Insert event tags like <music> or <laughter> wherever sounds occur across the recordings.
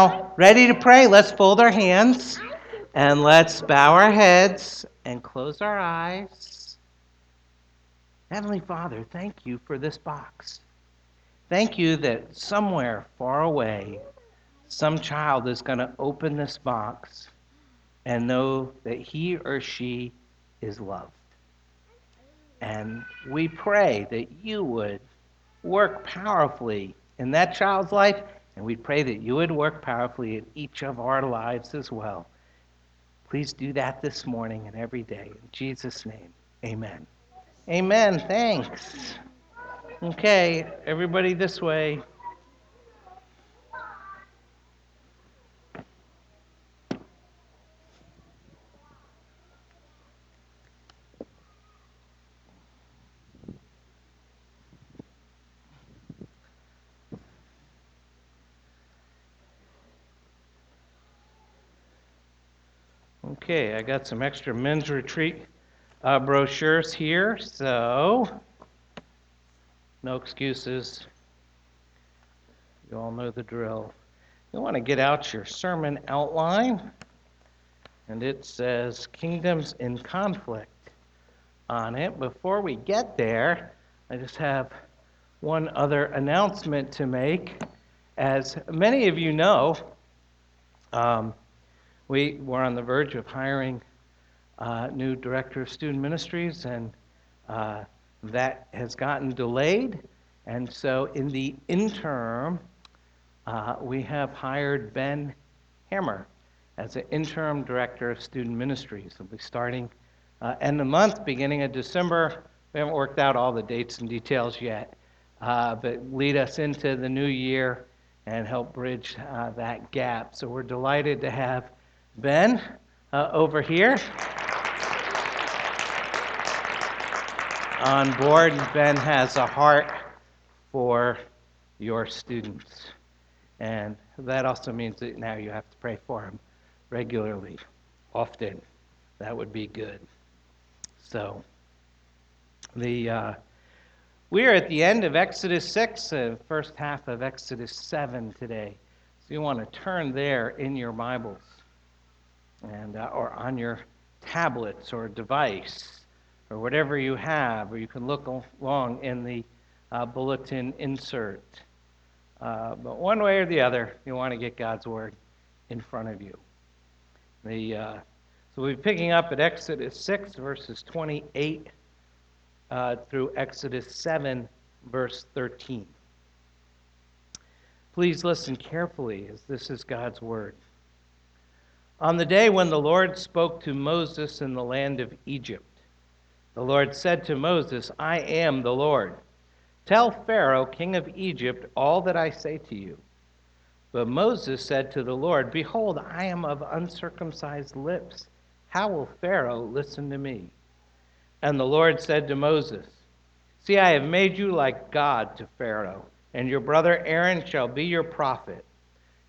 Now, ready to pray? Let's fold our hands and let's bow our heads and close our eyes. Heavenly Father, thank you for this box. Thank you that somewhere far away, some child is going to open this box and know that he or she is loved. And we pray that you would work powerfully in that child's life, and we pray that you would work powerfully in each of our lives as well. Please do that this morning and every day. In Jesus' name, amen. Amen. Thanks. Okay, everybody this way. Okay, I got some extra men's retreat uh, brochures here, so no excuses. You all know the drill. You want to get out your sermon outline, and it says Kingdoms in Conflict on it. Before we get there, I just have one other announcement to make. As many of you know, um, we were on the verge of hiring a new director of student ministries, and uh, that has gotten delayed. And so, in the interim, uh, we have hired Ben Hammer as an interim director of student ministries. He'll be starting uh, end of month, beginning of December. We haven't worked out all the dates and details yet, uh, but lead us into the new year and help bridge uh, that gap. So we're delighted to have Ben uh, over here. On board, Ben has a heart for your students. And that also means that now you have to pray for him regularly, often. That would be good. So, the uh, we are at the end of Exodus 6, the uh, first half of Exodus 7 today. So you want to turn there in your Bibles and uh, or on your tablets or device or whatever you have, or you can look along in the uh, bulletin insert. Uh, but one way or the other, you want to get God's word in front of you. The, uh, so we'll be picking up at Exodus 6, verses 28 uh, through Exodus 7, verse 13. Please listen carefully as this is God's word. On the day when the Lord spoke to Moses in the land of Egypt, the Lord said to Moses, I am the Lord. Tell Pharaoh, king of Egypt, all that I say to you. But Moses said to the Lord, Behold, I am of uncircumcised lips. How will Pharaoh listen to me? And the Lord said to Moses, See, I have made you like God to Pharaoh, and your brother Aaron shall be your prophet.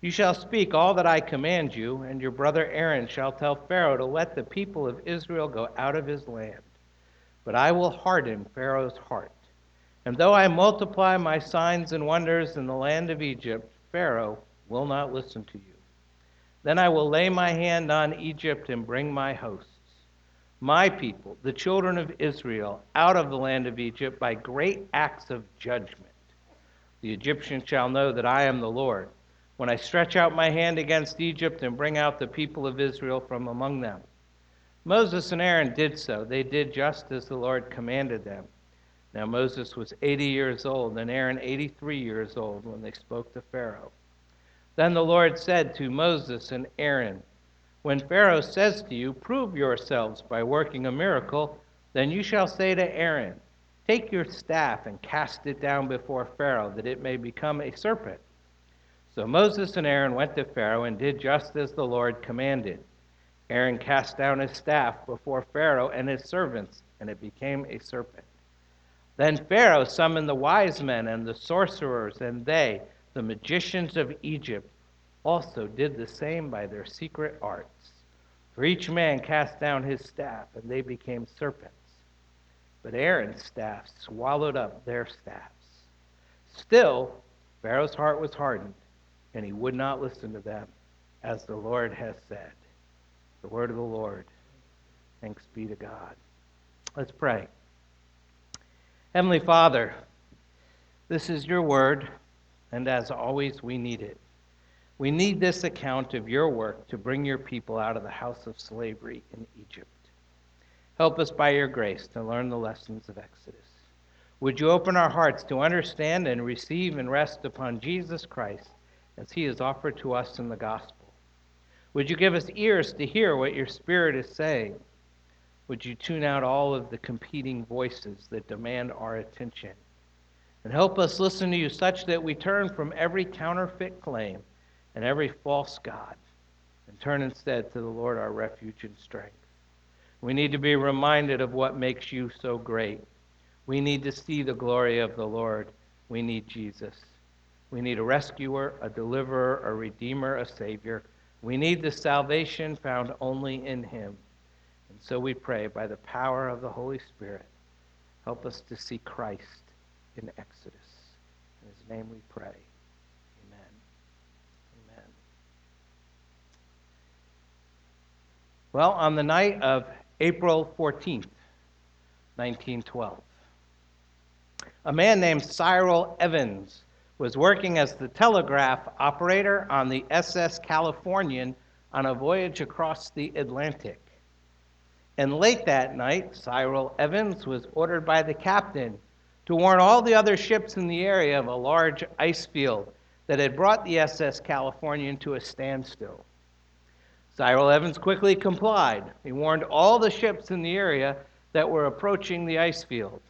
You shall speak all that I command you, and your brother Aaron shall tell Pharaoh to let the people of Israel go out of his land. But I will harden Pharaoh's heart. And though I multiply my signs and wonders in the land of Egypt, Pharaoh will not listen to you. Then I will lay my hand on Egypt and bring my hosts, my people, the children of Israel, out of the land of Egypt by great acts of judgment. The Egyptians shall know that I am the Lord when I stretch out my hand against Egypt and bring out the people of Israel from among them. Moses and Aaron did so. They did just as the Lord commanded them. Now Moses was 80 years old, and Aaron 83 years old when they spoke to Pharaoh. Then the Lord said to Moses and Aaron, When Pharaoh says to you, Prove yourselves by working a miracle, then you shall say to Aaron, Take your staff and cast it down before Pharaoh, that it may become a serpent. So Moses and Aaron went to Pharaoh and did just as the Lord commanded. Aaron cast down his staff before Pharaoh and his servants, and it became a serpent. Then Pharaoh summoned the wise men and the sorcerers, and they, the magicians of Egypt, also did the same by their secret arts. For each man cast down his staff, and they became serpents. But Aaron's staff swallowed up their staffs. Still, Pharaoh's heart was hardened and he would not listen to them, as the Lord has said. The word of the Lord. Thanks be to God. Let's pray. Heavenly Father, this is your word, and as always, we need it. We need this account of your work to bring your people out of the house of slavery in Egypt. Help us by your grace to learn the lessons of Exodus. Would you open our hearts to understand and receive and rest upon Jesus Christ as he is offered to us in the gospel? Would you give us ears to hear what your Spirit is saying? Would you tune out all of the competing voices that demand our attention? And help us listen to you such that we turn from every counterfeit claim and every false God and turn instead to the Lord our refuge and strength. We need to be reminded of what makes you so great. We need to see the glory of the Lord. We need Jesus. We need a rescuer, a deliverer, a redeemer, a savior. We need the salvation found only in him. And so we pray by the power of the Holy Spirit, help us to see Christ in Exodus. In his name we pray. Amen. Amen. Well, on the night of April 14th, 1912, a man named Cyril Evans was working as the telegraph operator on the SS Californian on a voyage across the Atlantic. And late that night, Cyril Evans was ordered by the captain to warn all the other ships in the area of a large ice field that had brought the SS Californian to a standstill. Cyril Evans quickly complied. He warned all the ships in the area that were approaching the ice field.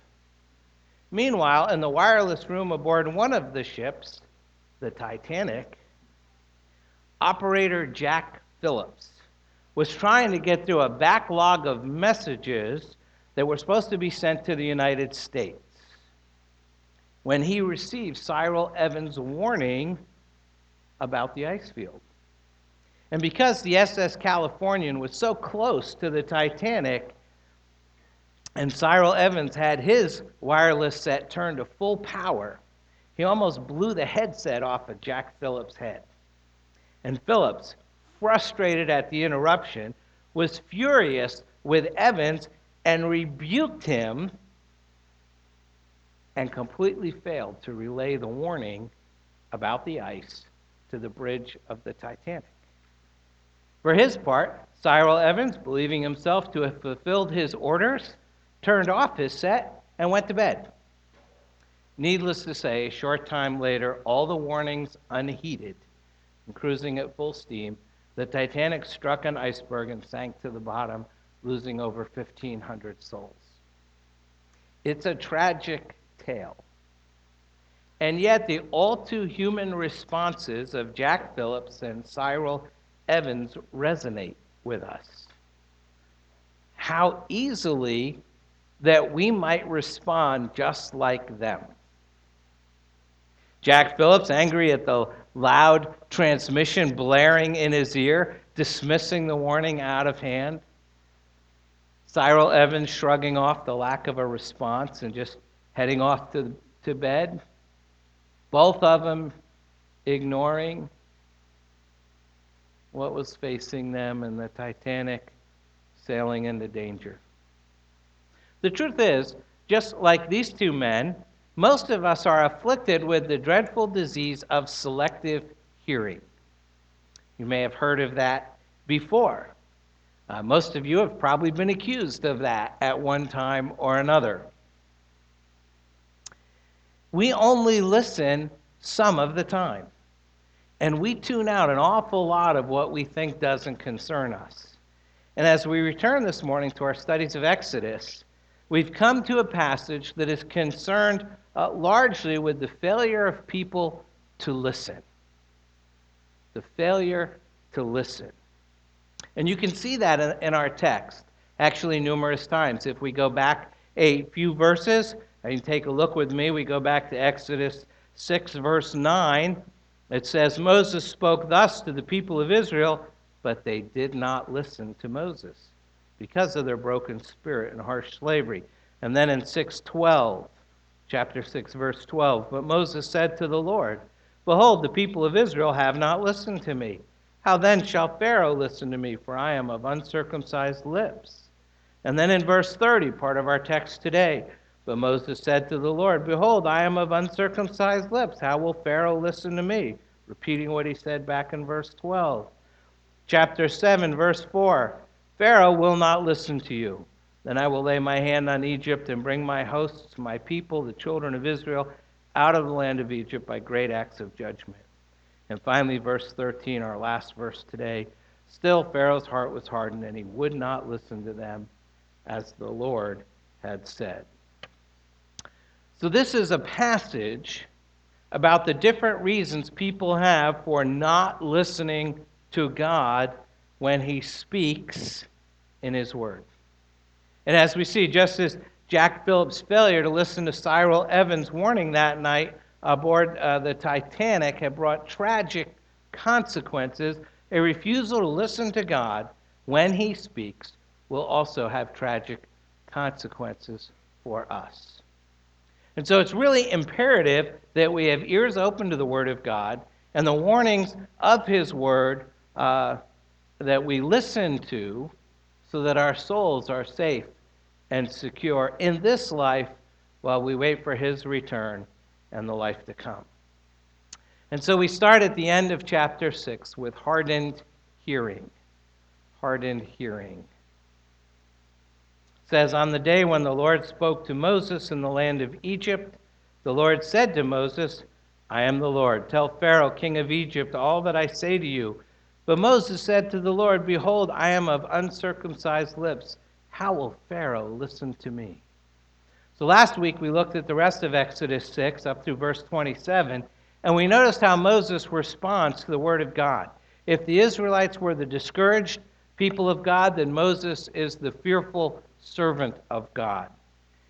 Meanwhile, in the wireless room aboard one of the ships, the Titanic, operator Jack Phillips was trying to get through a backlog of messages that were supposed to be sent to the United States when he received Cyril Evans' warning about the ice field. And because the SS Californian was so close to the Titanic, and Cyril Evans had his wireless set turned to full power, he almost blew the headset off of Jack Phillips' head. And Phillips, frustrated at the interruption, was furious with Evans and rebuked him and completely failed to relay the warning about the ice to the bridge of the Titanic. For his part, Cyril Evans, believing himself to have fulfilled his orders, turned off his set and went to bed. Needless to say, a short time later, all the warnings unheeded, and cruising at full steam, the Titanic struck an iceberg and sank to the bottom, losing over 1,500 souls. It's a tragic tale. And yet, the all too human responses of Jack Phillips and Cyril Evans resonate with us. How easily that we might respond just like them. Jack Phillips, angry at the loud transmission blaring in his ear, dismissing the warning out of hand. Cyril Evans shrugging off the lack of a response and just heading off to, to bed. Both of them ignoring what was facing them and the Titanic sailing into danger. The truth is, just like these two men, most of us are afflicted with the dreadful disease of selective hearing. You may have heard of that before. Uh, most of you have probably been accused of that at one time or another. We only listen some of the time, and we tune out an awful lot of what we think doesn't concern us. And as we return this morning to our studies of Exodus, we've come to a passage that is concerned uh, largely with the failure of people to listen. The failure to listen. And you can see that in, in our text, actually, numerous times. If we go back a few verses, and you take a look with me, we go back to Exodus 6, verse 9. It says, Moses spoke thus to the people of Israel, but they did not listen to Moses because of their broken spirit and harsh slavery. And then in 612, chapter 6, verse 12, but Moses said to the Lord, Behold, the people of Israel have not listened to me. How then shall Pharaoh listen to me? For I am of uncircumcised lips. And then in verse 30, part of our text today, but Moses said to the Lord, Behold, I am of uncircumcised lips. How will Pharaoh listen to me? Repeating what he said back in verse 12. Chapter 7, verse 4 Pharaoh will not listen to you. Then I will lay my hand on Egypt and bring my hosts, my people, the children of Israel, out of the land of Egypt by great acts of judgment. And finally, verse 13, our last verse today. Still, Pharaoh's heart was hardened, and he would not listen to them as the Lord had said. So, this is a passage about the different reasons people have for not listening to God when he speaks in his word. And as we see, just as Jack Phillips' failure to listen to Cyril Evans' warning that night aboard uh, the Titanic had brought tragic consequences, a refusal to listen to God when he speaks will also have tragic consequences for us. And so it's really imperative that we have ears open to the Word of God and the warnings of His Word uh, that we listen to so that our souls are safe and secure in this life while we wait for His return and the life to come. And so we start at the end of chapter 6 with hardened hearing. Hardened hearing says, On the day when the Lord spoke to Moses in the land of Egypt, the Lord said to Moses, I am the Lord. Tell Pharaoh, king of Egypt, all that I say to you. But Moses said to the Lord, Behold, I am of uncircumcised lips. How will Pharaoh listen to me? So last week we looked at the rest of Exodus 6 up through verse 27, and we noticed how Moses responds to the word of God. If the Israelites were the discouraged people of God, then Moses is the fearful servant of God.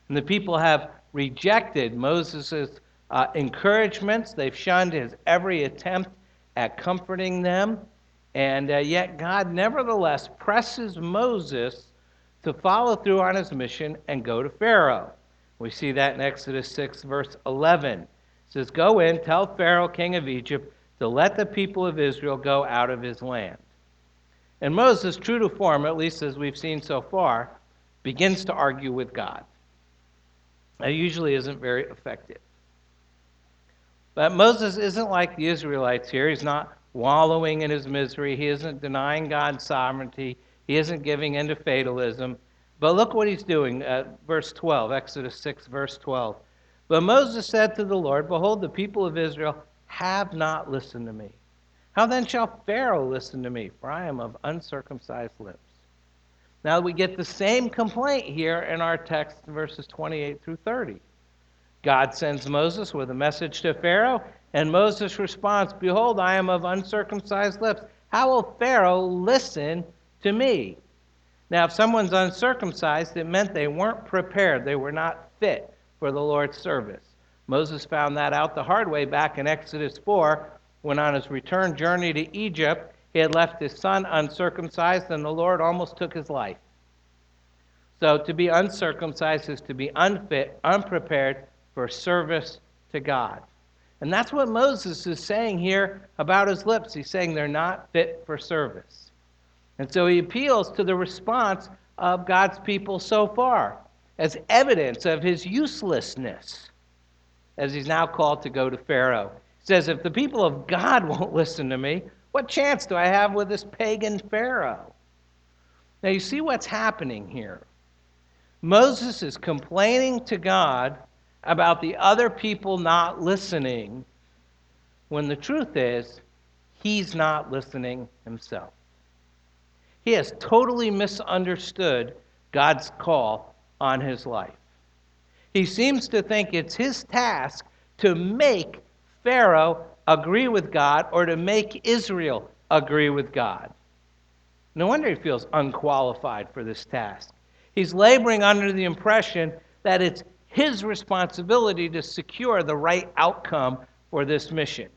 And the people have rejected Moses' uh, encouragements, they've shunned his every attempt at comforting them. And uh, yet, God nevertheless presses Moses to follow through on his mission and go to Pharaoh. We see that in Exodus 6, verse 11. It says, Go in, tell Pharaoh, king of Egypt, to let the people of Israel go out of his land. And Moses, true to form, at least as we've seen so far, begins to argue with God. That usually isn't very effective. But Moses isn't like the Israelites here. He's not wallowing in his misery. He isn't denying God's sovereignty. He isn't giving in to fatalism. But look what he's doing. Uh, verse 12, Exodus 6, verse 12. But Moses said to the Lord, Behold, the people of Israel have not listened to me. How then shall Pharaoh listen to me? For I am of uncircumcised lips. Now we get the same complaint here in our text, verses 28 through 30. God sends Moses with a message to Pharaoh, and Moses responds, Behold, I am of uncircumcised lips. How will Pharaoh listen to me? Now, if someone's uncircumcised, it meant they weren't prepared. They were not fit for the Lord's service. Moses found that out the hard way back in Exodus 4 when, on his return journey to Egypt, he had left his son uncircumcised, and the Lord almost took his life. So, to be uncircumcised is to be unfit, unprepared for service to God. And that's what Moses is saying here about his lips. He's saying they're not fit for service. And so he appeals to the response of God's people so far as evidence of his uselessness, as he's now called to go to Pharaoh. He says, If the people of God <laughs> won't listen to me, what chance do I have with this pagan Pharaoh? Now, you see what's happening here. Moses is complaining to God about the other people not listening, when the truth is, he's not listening himself. He has totally misunderstood God's call on his life. He seems to think it's his task to make Pharaoh agree with God or to make Israel agree with God. No wonder he feels unqualified for this task. He's laboring under the impression that it's his responsibility to secure the right outcome for this mission.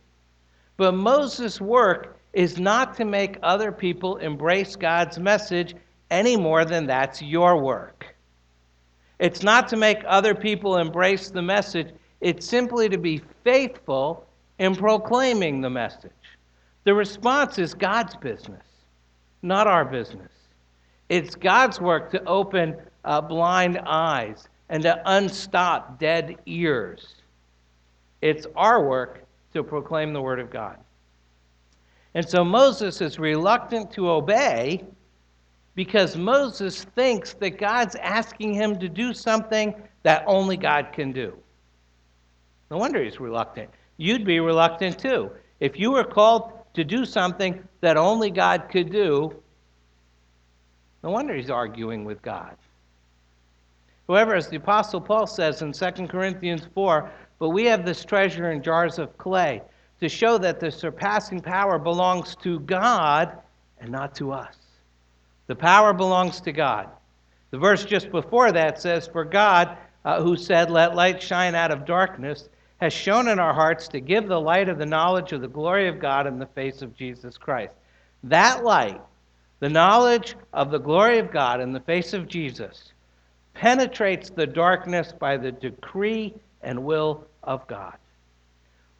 But Moses' work is not to make other people embrace God's message any more than that's your work. It's not to make other people embrace the message, it's simply to be faithful in proclaiming the message. The response is God's business, not our business. It's God's work to open uh, blind eyes and to unstop dead ears. It's our work to proclaim the Word of God. And so Moses is reluctant to obey because Moses thinks that God's asking him to do something that only God can do. No wonder he's reluctant. You'd be reluctant too. If you were called to do something that only God could do, no wonder he's arguing with God. However, as the Apostle Paul says in 2 Corinthians 4, but we have this treasure in jars of clay to show that the surpassing power belongs to God and not to us. The power belongs to God. The verse just before that says, For God, uh, who said, Let light shine out of darkness, has shown in our hearts to give the light of the knowledge of the glory of God in the face of Jesus Christ. That light, the knowledge of the glory of God in the face of Jesus, penetrates the darkness by the decree and will of God.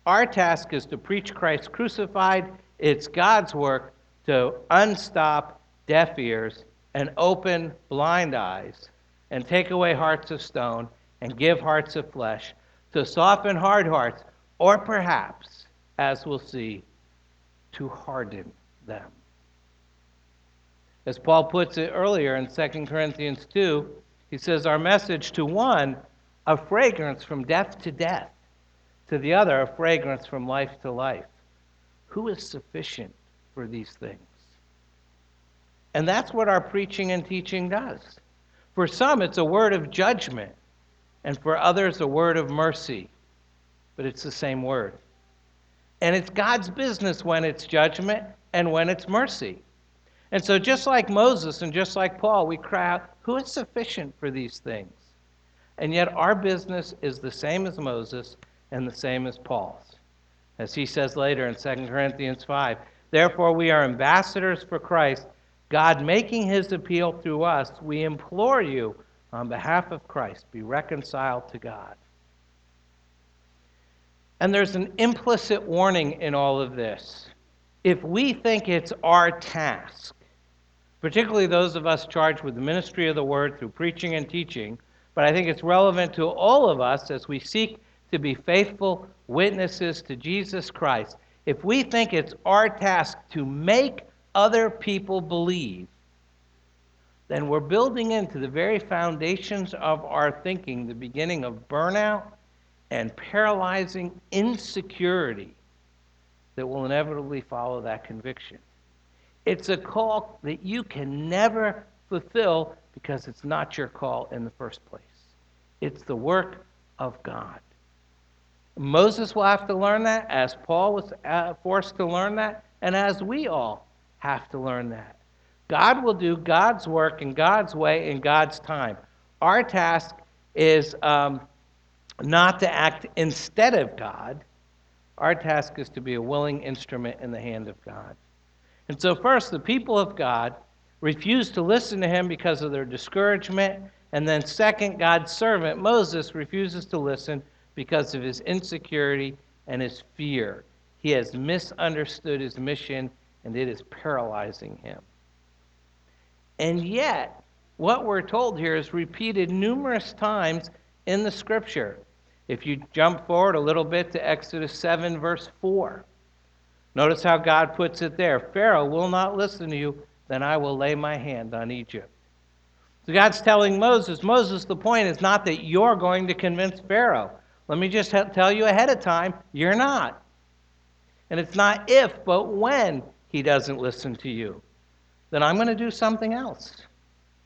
Our task is to preach Christ crucified. It's God's work to unstop deaf ears and open blind eyes and take away hearts of stone and give hearts of flesh to soften hard hearts, or perhaps, as we'll see, to harden them. As Paul puts it earlier in 2 Corinthians 2, he says, Our message to one, a fragrance from death to death, to the other, a fragrance from life to life. Who is sufficient for these things? And that's what our preaching and teaching does. For some, it's a word of judgment and for others, a word of mercy. But it's the same word. And it's God's business when it's judgment and when it's mercy. And so, just like Moses and just like Paul, we cry out, Who is sufficient for these things? And yet, our business is the same as Moses and the same as Paul's. As he says later in 2 Corinthians 5 Therefore, we are ambassadors for Christ, God making his appeal through us. We implore you on behalf of Christ, be reconciled to God. And there's an implicit warning in all of this. If we think it's our task, particularly those of us charged with the ministry of the word through preaching and teaching, but I think it's relevant to all of us as we seek to be faithful witnesses to Jesus Christ. If we think it's our task to make other people believe, then we're building into the very foundations of our thinking the beginning of burnout and paralyzing insecurity that will inevitably follow that conviction. It's a call that you can never fulfill because it's not your call in the first place. It's the work of God. Moses will have to learn that, as Paul was uh, forced to learn that, and as we all have to learn that. God will do God's work in God's way in God's time. Our task is um, not to act instead of God. Our task is to be a willing instrument in the hand of God. And so, first, the people of God refuse to listen to him because of their discouragement. And then, second, God's servant, Moses, refuses to listen because of his insecurity and his fear. He has misunderstood his mission, and it is paralyzing him. And yet, what we're told here is repeated numerous times in the scripture. If you jump forward a little bit to Exodus 7, verse 4, notice how God puts it there Pharaoh will not listen to you, then I will lay my hand on Egypt. So God's telling Moses, Moses, the point is not that you're going to convince Pharaoh. Let me just tell you ahead of time, you're not. And it's not if, but when he doesn't listen to you then I'm going to do something else.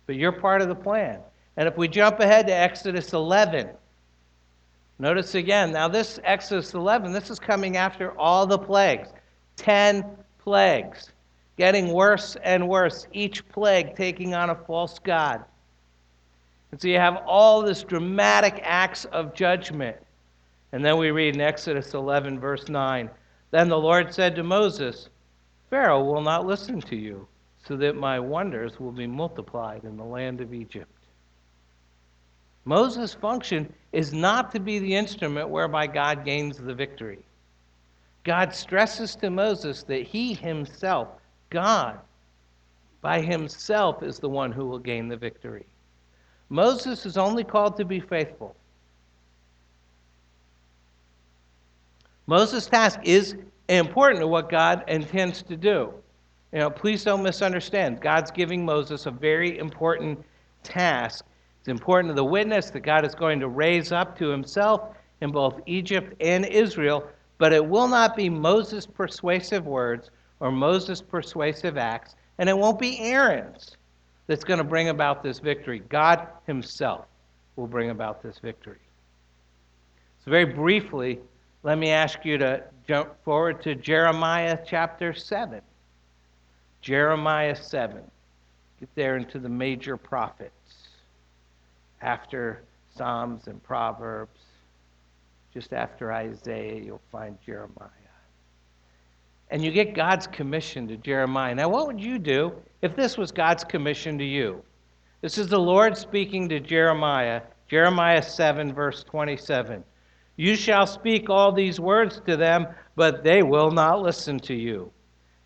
But you're part of the plan. And if we jump ahead to Exodus 11, notice again, now this Exodus 11, this is coming after all the plagues 10 plagues, getting worse and worse, each plague taking on a false God. And so you have all this dramatic acts of judgment. And then we read in Exodus 11, verse 9 Then the Lord said to Moses, Pharaoh will not listen to you so that my wonders will be multiplied in the land of Egypt. Moses' function is not to be the instrument whereby God gains the victory. God stresses to Moses that he himself, God, by himself, is the one who will gain the victory. Moses is only called to be faithful. Moses' task is important to what God intends to do. You know, please don't misunderstand. God's giving Moses a very important task. It's important to the witness that God is going to raise up to himself in both Egypt and Israel, but it will not be Moses' persuasive words or Moses' persuasive acts, and it won't be Aaron's that's going to bring about this victory. God himself will bring about this victory. So, very briefly, let me ask you to jump forward to Jeremiah chapter 7. Jeremiah 7. Get there into the major prophets. After Psalms and Proverbs, just after Isaiah, you'll find Jeremiah. And you get God's commission to Jeremiah. Now, what would you do if this was God's commission to you? This is the Lord speaking to Jeremiah, Jeremiah 7, verse 27. You shall speak all these words to them, but they will not listen to you.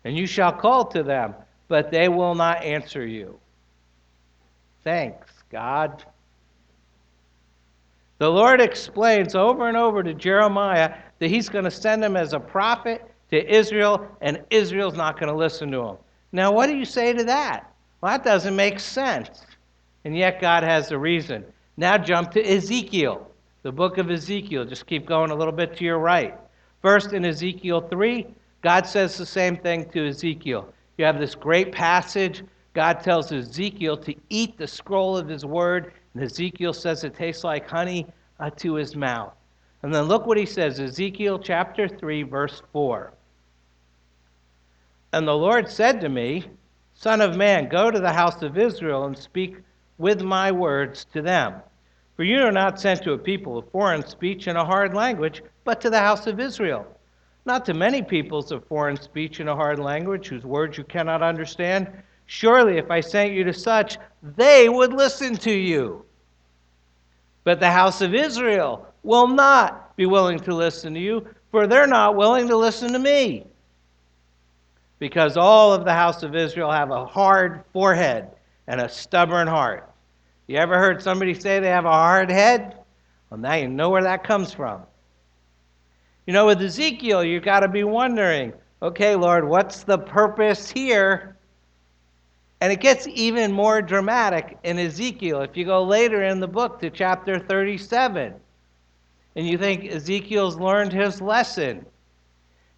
And you shall call to them, but they will not answer you. Thanks, God. The Lord explains over and over to Jeremiah that he's going to send him as a prophet to Israel, and Israel's not going to listen to him. Now, what do you say to that? Well, that doesn't make sense. And yet, God has a reason. Now, jump to Ezekiel, the book of Ezekiel. Just keep going a little bit to your right. First, in Ezekiel 3, God says the same thing to Ezekiel. You have this great passage. God tells Ezekiel to eat the scroll of his word, and Ezekiel says it tastes like honey uh, to his mouth. And then look what he says Ezekiel chapter 3, verse 4. And the Lord said to me, Son of man, go to the house of Israel and speak with my words to them. For you are not sent to a people of foreign speech and a hard language, but to the house of Israel. Not to many peoples of foreign speech and a hard language, whose words you cannot understand. Surely, if I sent you to such, they would listen to you. But the house of Israel will not be willing to listen to you, for they're not willing to listen to me. Because all of the house of Israel have a hard forehead and a stubborn heart. You ever heard somebody say they have a hard head? Well, now you know where that comes from. You know, with Ezekiel, you've got to be wondering, okay, Lord, what's the purpose here? And it gets even more dramatic in Ezekiel. If you go later in the book to chapter 37, and you think Ezekiel's learned his lesson.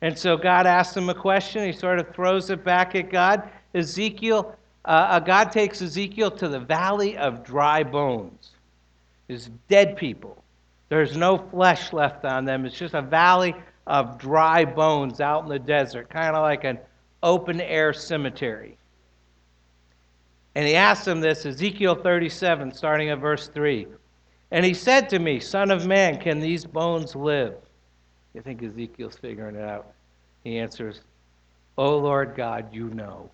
And so God asks him a question. He sort of throws it back at God. Ezekiel, uh, uh God takes Ezekiel to the valley of dry bones. It's dead people. There's no flesh left on them. It's just a valley of dry bones out in the desert, kind of like an open air cemetery. And he asked him this, Ezekiel 37, starting at verse 3. And he said to me, Son of man, can these bones live? You think Ezekiel's figuring it out. He answers, O Lord God, you know.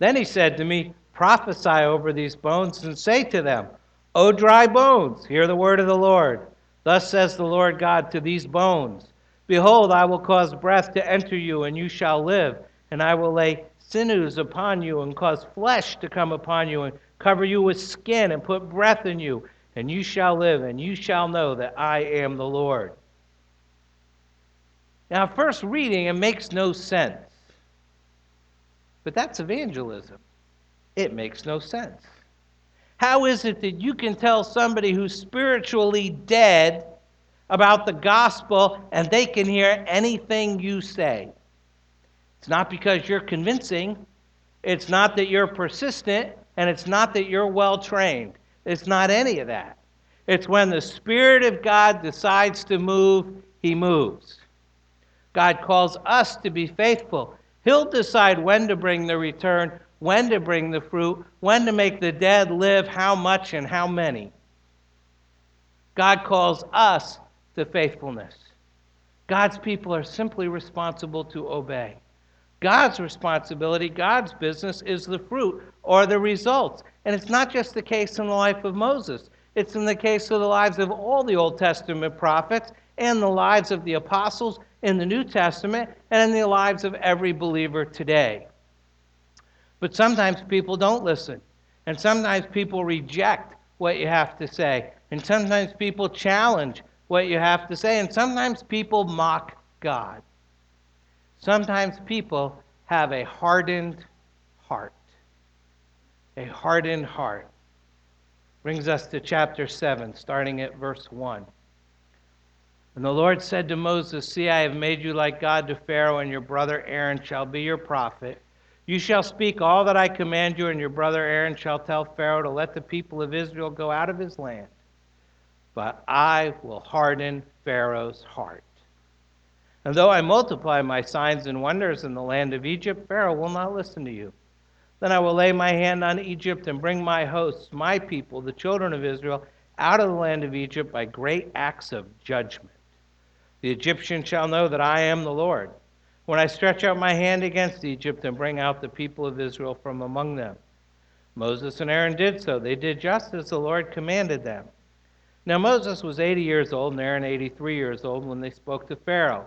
Then he said to me, Prophesy over these bones and say to them, O dry bones, hear the word of the Lord. Thus says the Lord God to these bones Behold, I will cause breath to enter you, and you shall live, and I will lay sinews upon you, and cause flesh to come upon you, and cover you with skin, and put breath in you, and you shall live, and you shall know that I am the Lord. Now, first reading, it makes no sense. But that's evangelism. It makes no sense. How is it that you can tell somebody who's spiritually dead about the gospel and they can hear anything you say? It's not because you're convincing, it's not that you're persistent, and it's not that you're well trained. It's not any of that. It's when the Spirit of God decides to move, He moves. God calls us to be faithful. He'll decide when to bring the return, when to bring the fruit, when to make the dead live, how much and how many. God calls us to faithfulness. God's people are simply responsible to obey. God's responsibility, God's business is the fruit or the results. And it's not just the case in the life of Moses, it's in the case of the lives of all the Old Testament prophets and the lives of the apostles in the New Testament and in the lives of every believer today. But sometimes people don't listen, and sometimes people reject what you have to say, and sometimes people challenge what you have to say, and sometimes people mock God. Sometimes people have a hardened heart. A hardened heart. Brings us to chapter 7, starting at verse 1. And the Lord said to Moses, See, I have made you like God to Pharaoh, and your brother Aaron shall be your prophet. You shall speak all that I command you, and your brother Aaron shall tell Pharaoh to let the people of Israel go out of his land. But I will harden Pharaoh's heart. And though I multiply my signs and wonders in the land of Egypt, Pharaoh will not listen to you. Then I will lay my hand on Egypt and bring my hosts, my people, the children of Israel, out of the land of Egypt by great acts of judgment. The Egyptians shall know that I am the Lord when I stretch out my hand against Egypt and bring out the people of Israel from among them. Moses and Aaron did so. They did just as the Lord commanded them. Now Moses was 80 years old and Aaron 83 years old when they spoke to Pharaoh.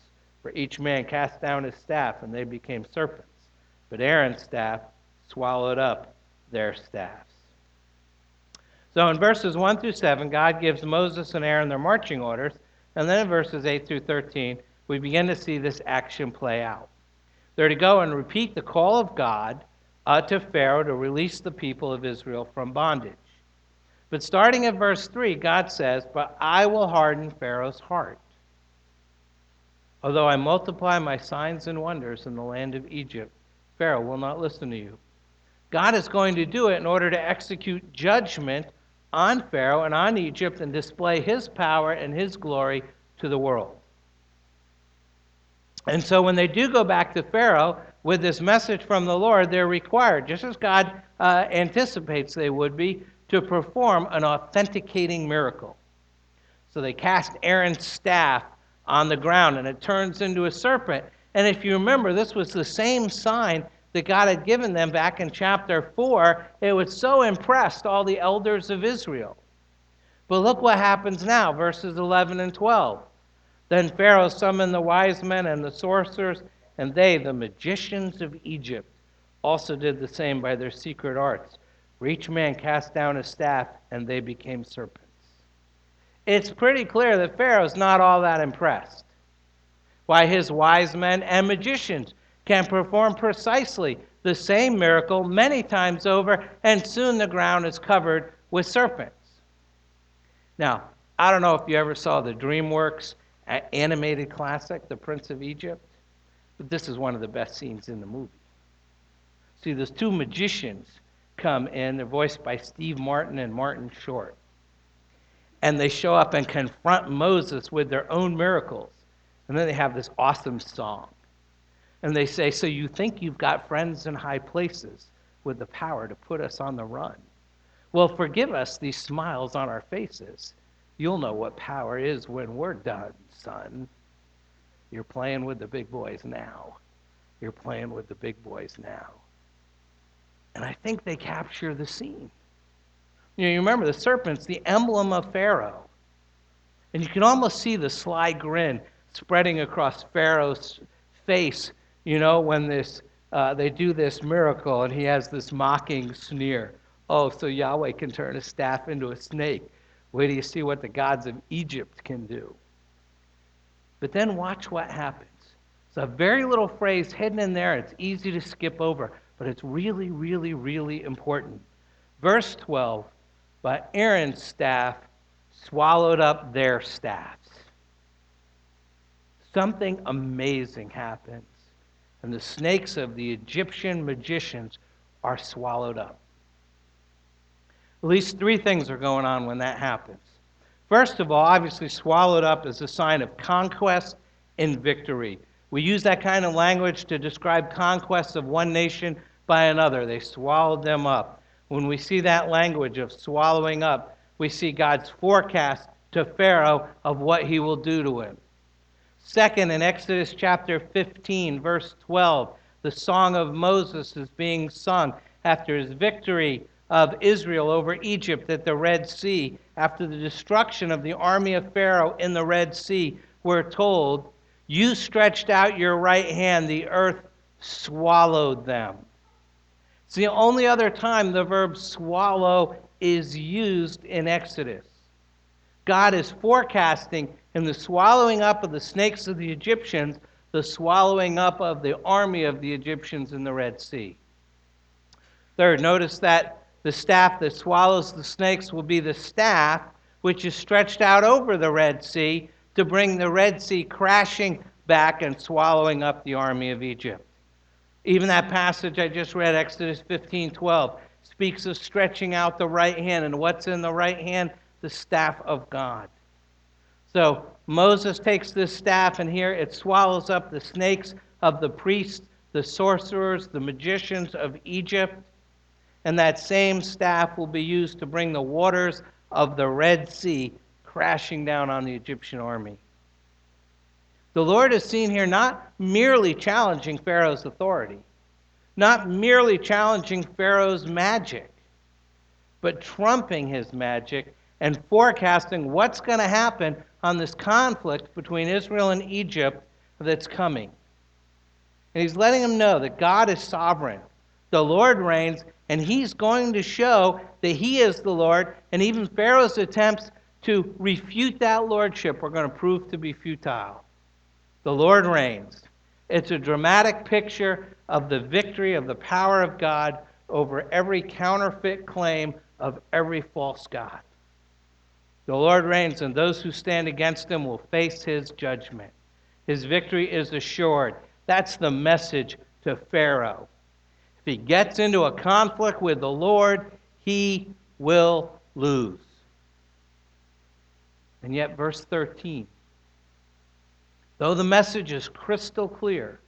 For each man cast down his staff, and they became serpents. But Aaron's staff swallowed up their staffs. So in verses 1 through 7, God gives Moses and Aaron their marching orders. And then in verses 8 through 13, we begin to see this action play out. They're to go and repeat the call of God uh, to Pharaoh to release the people of Israel from bondage. But starting at verse 3, God says, But I will harden Pharaoh's heart. Although I multiply my signs and wonders in the land of Egypt, Pharaoh will not listen to you. God is going to do it in order to execute judgment on Pharaoh and on Egypt and display his power and his glory to the world. And so when they do go back to Pharaoh with this message from the Lord, they're required, just as God uh, anticipates they would be, to perform an authenticating miracle. So they cast Aaron's staff on the ground and it turns into a serpent. And if you remember, this was the same sign that God had given them back in chapter 4. It was so impressed all the elders of Israel. But look what happens now, verses 11 and 12. Then Pharaoh summoned the wise men and the sorcerers, and they, the magicians of Egypt, also did the same by their secret arts. For each man cast down his staff, and they became serpents. It's pretty clear that Pharaoh's not all that impressed why his wise men and magicians can perform precisely the same miracle many times over, and soon the ground is covered with serpents. Now, I don't know if you ever saw the DreamWorks uh, animated classic, The Prince of Egypt, but this is one of the best scenes in the movie. See, those two magicians come in, they're voiced by Steve Martin and Martin Short. And they show up and confront Moses with their own miracles. And then they have this awesome song. And they say, So you think you've got friends in high places with the power to put us on the run? Well, forgive us these smiles on our faces. You'll know what power is when we're done, son. You're playing with the big boys now. You're playing with the big boys now. And I think they capture the scene. You know, you remember the serpent's the emblem of Pharaoh. And you can almost see the sly grin spreading across Pharaoh's face, you know, when this, uh, they do this miracle and he has this mocking sneer. Oh, so Yahweh can turn a staff into a snake. Wait till you see what the gods of Egypt can do. But then watch what happens. It's a very little phrase hidden in there. It's easy to skip over, but it's really, really, really important. Verse 12 But Aaron's staff swallowed up their staffs. something amazing happens, and the snakes of the Egyptian magicians are swallowed up. At least three things are going on when that happens. First of all, obviously, swallowed up is a sign of conquest and victory. We use that kind of language to describe conquests of one nation by another. They swallowed them up. When we see that language of swallowing up, we see God's forecast to Pharaoh of what he will do to him. Second, in Exodus chapter 15, verse 12, the song of Moses is being sung after his victory of Israel over Egypt at the Red Sea, after the destruction of the army of Pharaoh in the Red Sea. We're told, You stretched out your right hand, the earth swallowed them. It's the only other time the verb swallow is used in Exodus. God is forecasting in the swallowing up of the snakes of the Egyptians, the swallowing up of the army of the Egyptians in the Red Sea. Third, notice that the staff that swallows the snakes will be the staff which is stretched out over the Red Sea to bring the Red Sea crashing back and swallowing up the army of Egypt. Even that passage I just read, Exodus 15 12, speaks of stretching out the right hand. And what's in the right hand? The staff of God. So Moses takes this staff, and here it swallows up the snakes of the priests, the sorcerers, the magicians of Egypt. And that same staff will be used to bring the waters of the Red Sea crashing down on the Egyptian army. The Lord is seen here not merely challenging Pharaoh's authority, not merely challenging Pharaoh's magic, but trumping his magic and forecasting what's going to happen on this conflict between Israel and Egypt that's coming. And he's letting them know that God is sovereign. The Lord reigns, and he's going to show that he is the Lord, and even Pharaoh's attempts to refute that lordship are going to prove to be futile. The Lord reigns. It's a dramatic picture of the victory of the power of God over every counterfeit claim of every false God. The Lord reigns, and those who stand against him will face his judgment. His victory is assured. That's the message to Pharaoh. If he gets into a conflict with the Lord, he will lose. And yet, verse 13 Though the message is crystal clear,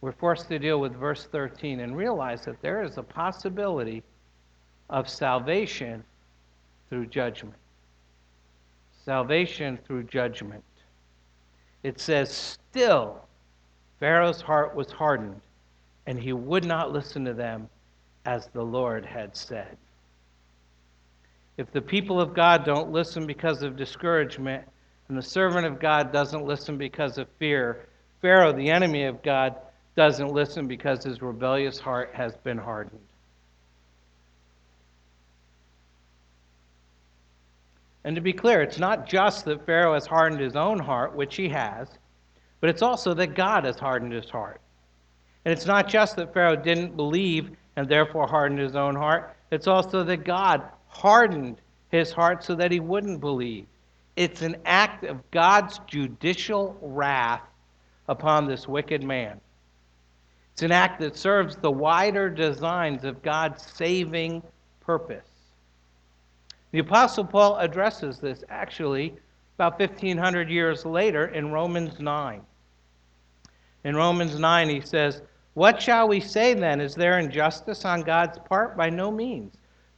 we're forced to deal with verse 13 and realize that there is a possibility of salvation through judgment. Salvation through judgment. It says, Still, Pharaoh's heart was hardened, and he would not listen to them as the Lord had said. If the people of God don't listen because of discouragement, and the servant of God doesn't listen because of fear, Pharaoh, the enemy of God, doesn't listen because his rebellious heart has been hardened. And to be clear, it's not just that Pharaoh has hardened his own heart, which he has, but it's also that God has hardened his heart. And it's not just that Pharaoh didn't believe and therefore hardened his own heart, it's also that God hardened his heart so that he wouldn't believe. It's an act of God's judicial wrath upon this wicked man. It's an act that serves the wider designs of God's saving purpose. The Apostle Paul addresses this actually about 1500 years later in Romans 9. In Romans 9, he says, What shall we say then? Is there injustice on God's part? By no means.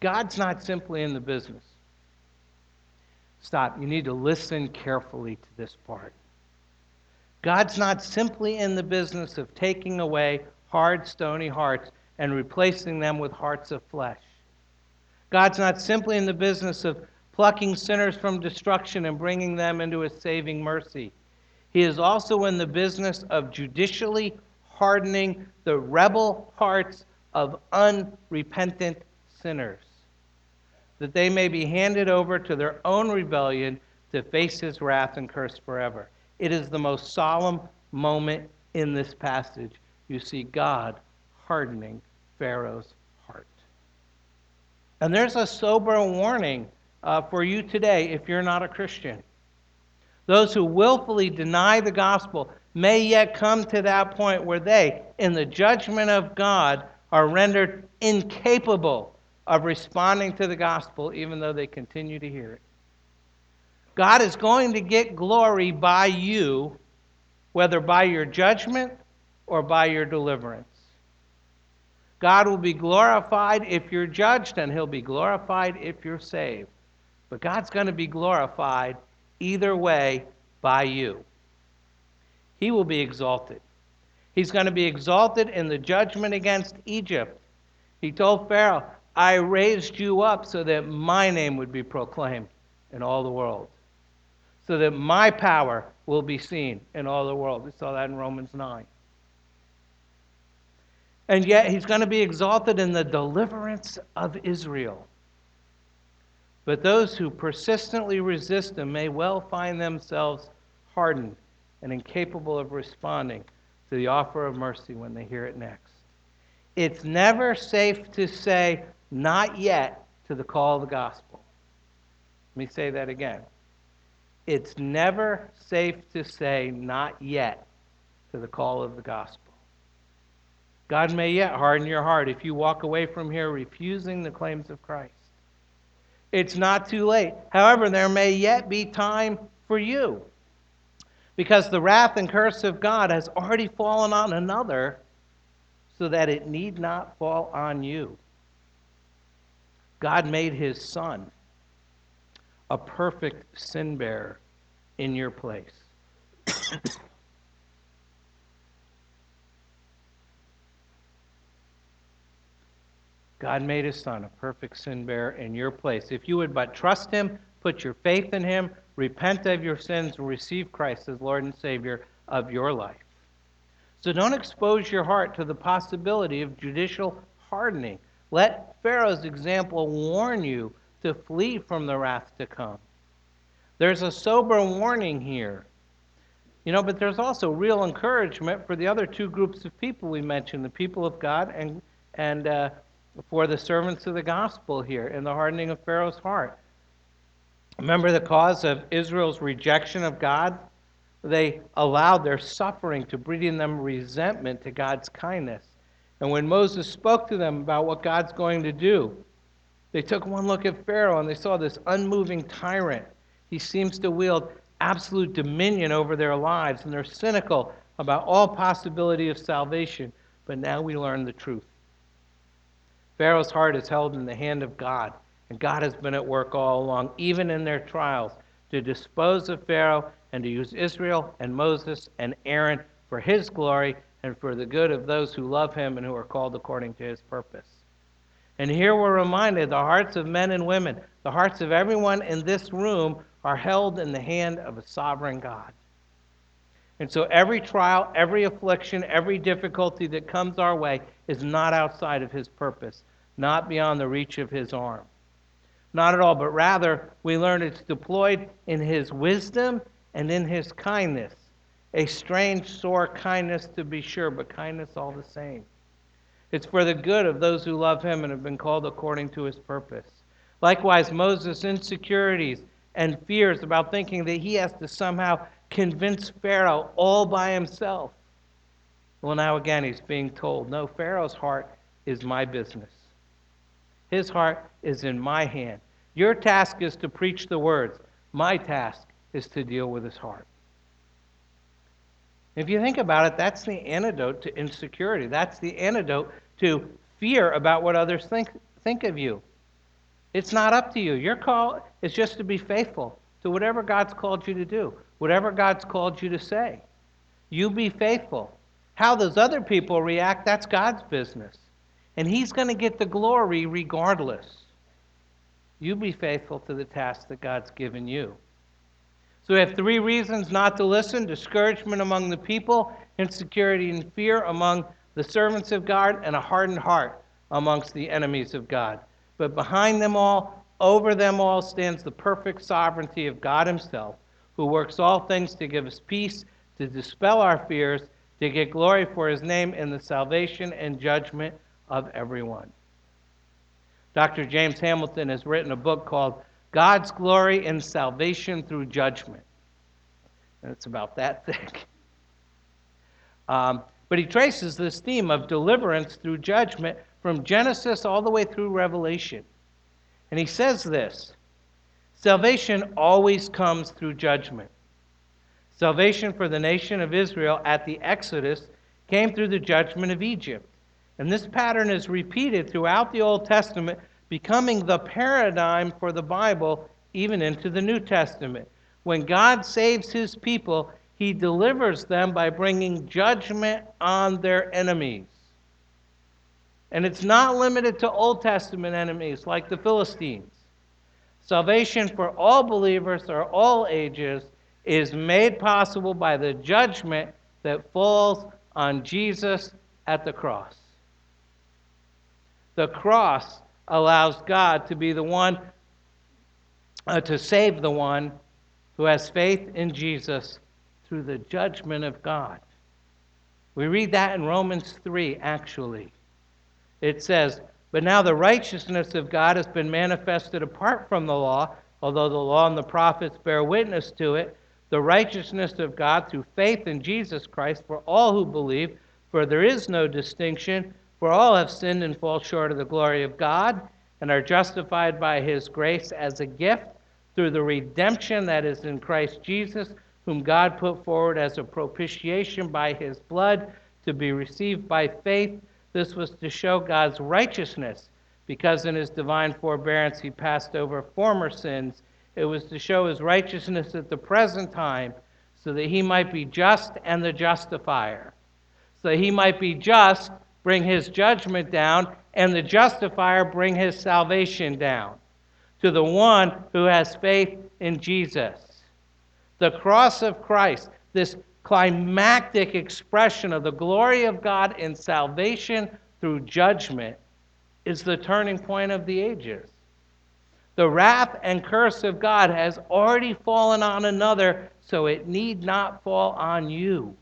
God's not simply in the business. Stop. You need to listen carefully to this part. God's not simply in the business of taking away hard, stony hearts and replacing them with hearts of flesh. God's not simply in the business of plucking sinners from destruction and bringing them into his saving mercy. He is also in the business of judicially hardening the rebel hearts of unrepentant sinners. That they may be handed over to their own rebellion to face his wrath and curse forever. It is the most solemn moment in this passage. You see God hardening Pharaoh's heart. And there's a sober warning uh, for you today if you're not a Christian. Those who willfully deny the gospel may yet come to that point where they, in the judgment of God, are rendered incapable of responding to the gospel even though they continue to hear it. God is going to get glory by you, whether by your judgment or by your deliverance. God will be glorified if you're judged, and he'll be glorified if you're saved. But God's going to be glorified either way by you. He will be exalted. He's going to be exalted in the judgment against Egypt. He told Pharaoh, I raised you up so that my name would be proclaimed in all the world, so that my power will be seen in all the world. We saw that in Romans 9. And yet, he's going to be exalted in the deliverance of Israel. But those who persistently resist him may well find themselves hardened and incapable of responding to the offer of mercy when they hear it next. It's never safe to say, not yet, to the call of the gospel. Let me say that again. It's never safe to say, not yet, to the call of the gospel. God may yet harden your heart if you walk away from here refusing the claims of Christ. It's not too late. However, there may yet be time for you because the wrath and curse of God has already fallen on another so that it need not fall on you. God made his son a perfect sin bearer in your place. <coughs> God made his son a perfect sin bearer in your place. If you would but trust him, put your faith in him, repent of your sins, and receive Christ as Lord and Savior of your life. So don't expose your heart to the possibility of judicial hardening. Let Pharaoh's example warn you to flee from the wrath to come. There's a sober warning here. You know, but there's also real encouragement for the other two groups of people we mentioned the people of God and, and uh, for the servants of the gospel here in the hardening of Pharaoh's heart. Remember the cause of Israel's rejection of God? They allowed their suffering to breed in them resentment to God's kindness. And when Moses spoke to them about what God's going to do, they took one look at Pharaoh and they saw this unmoving tyrant. He seems to wield absolute dominion over their lives, and they're cynical about all possibility of salvation. But now we learn the truth. Pharaoh's heart is held in the hand of God, and God has been at work all along, even in their trials, to dispose of Pharaoh and to use Israel and Moses and Aaron for his glory and for the good of those who love him and who are called according to his purpose. And here we're reminded the hearts of men and women, the hearts of everyone in this room, are held in the hand of a sovereign God. And so every trial, every affliction, every difficulty that comes our way is not outside of his purpose, not beyond the reach of his arm. Not at all, but rather we learn it's deployed in his wisdom and in his kindness. A strange, sore kindness to be sure, but kindness all the same. It's for the good of those who love him and have been called according to his purpose. Likewise, Moses' insecurities and fears about thinking that he has to somehow convince Pharaoh all by himself. Well, now again, he's being told, no, Pharaoh's heart is my business. His heart is in my hand. Your task is to preach the words. My task is to deal with his heart. If you think about it, that's the antidote to insecurity. That's the antidote to fear about what others think, think of you. It's not up to you. Your call is just to be faithful to whatever God's called you to do, whatever God's called you to say. You be faithful. How those other people react, that's God's business. And He's going to get the glory regardless. You be faithful to the task that God's given you. So we have three reasons not to listen discouragement among the people, insecurity and fear among the servants of God, and a hardened heart amongst the enemies of God. But behind them all, over them all stands the perfect sovereignty of God Himself, who works all things to give us peace, to dispel our fears, to get glory for His name in the salvation and judgment of everyone. Dr. James Hamilton has written a book called God's Glory and Salvation Through Judgment. And it's about that <laughs> thick. Um, but he traces this theme of deliverance through judgment from Genesis all the way through Revelation. And he says this Salvation always comes through judgment. Salvation for the nation of Israel at the Exodus came through the judgment of Egypt. And this pattern is repeated throughout the Old Testament, becoming the paradigm for the Bible even into the New Testament. When God saves his people, he delivers them by bringing judgment on their enemies. And it's not limited to Old Testament enemies like the Philistines. Salvation for all believers or all ages is made possible by the judgment that falls on Jesus at the cross. The cross allows God to be the one uh, to save the one who has faith in Jesus through the judgment of God. We read that in Romans 3, actually. It says, But now the righteousness of God has been manifested apart from the law, although the law and the prophets bear witness to it, the righteousness of God through faith in Jesus Christ for all who believe, for there is no distinction, for all have sinned and fall short of the glory of God, and are justified by his grace as a gift through the redemption that is in Christ Jesus whom God put forward as a propitiation by his blood to be received by faith. This was to show God's righteousness, because in his divine forbearance he passed over former sins. It was to show his righteousness at the present time, so that he might be just and the justifier. So he might be just, bring his judgment down, and the justifier bring his salvation down. To the one who has faith in Jesus. The cross of Christ, this climactic expression of the glory of God in salvation through judgment, is the turning point of the ages. The wrath and curse of God has already fallen on another, so it need not fall on you.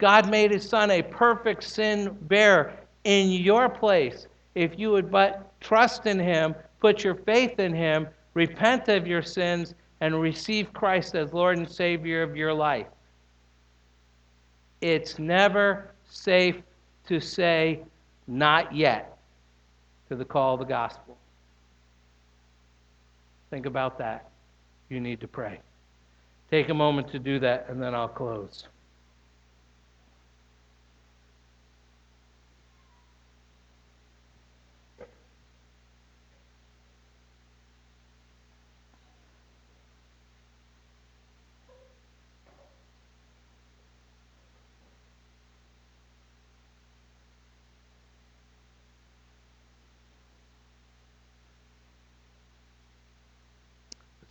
God made his son a perfect sin bearer in your place. If you would but trust in him, put your faith in him, repent of your sins, and receive Christ as Lord and Savior of your life. It's never safe to say, not yet, to the call of the gospel. Think about that. You need to pray. Take a moment to do that, and then I'll close.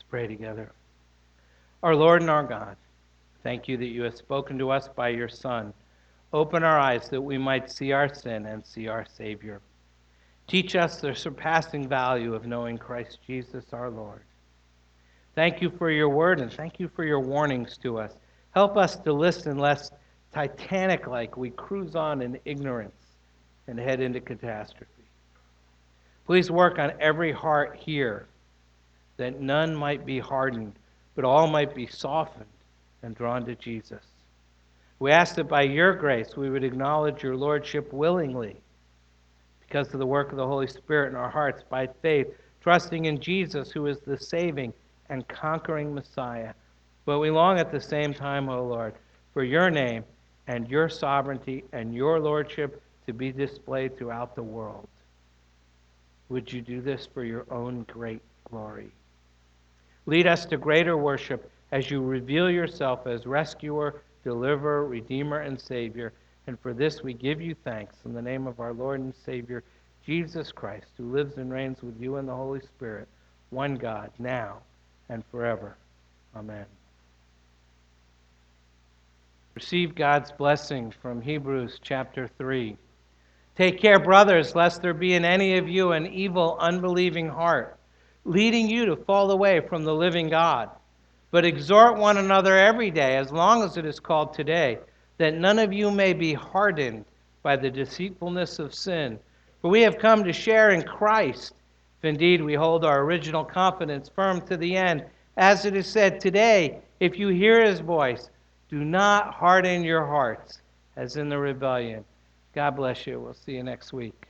Pray together. Our Lord and our God, thank you that you have spoken to us by your Son. Open our eyes that we might see our sin and see our Savior. Teach us the surpassing value of knowing Christ Jesus our Lord. Thank you for your word and thank you for your warnings to us. Help us to listen lest Titanic like we cruise on in ignorance and head into catastrophe. Please work on every heart here that none might be hardened, but all might be softened and drawn to Jesus. We ask that by your grace we would acknowledge your Lordship willingly because of the work of the Holy Spirit in our hearts by faith, trusting in Jesus, who is the saving and conquering Messiah. But we long at the same time, O Lord, for your name and your sovereignty and your Lordship to be displayed throughout the world. Would you do this for your own great glory? Lead us to greater worship as you reveal yourself as rescuer, deliverer, redeemer, and savior. And for this we give you thanks in the name of our Lord and Savior, Jesus Christ, who lives and reigns with you in the Holy Spirit, one God, now and forever. Amen. Receive God's blessing from Hebrews chapter 3. Take care, brothers, lest there be in any of you an evil, unbelieving heart leading you to fall away from the living God. But exhort one another every day, as long as it is called today, that none of you may be hardened by the deceitfulness of sin. For we have come to share in Christ, if indeed we hold our original confidence firm to the end. As it is said today, if you hear his voice, do not harden your hearts as in the rebellion. God bless you. We'll see you next week.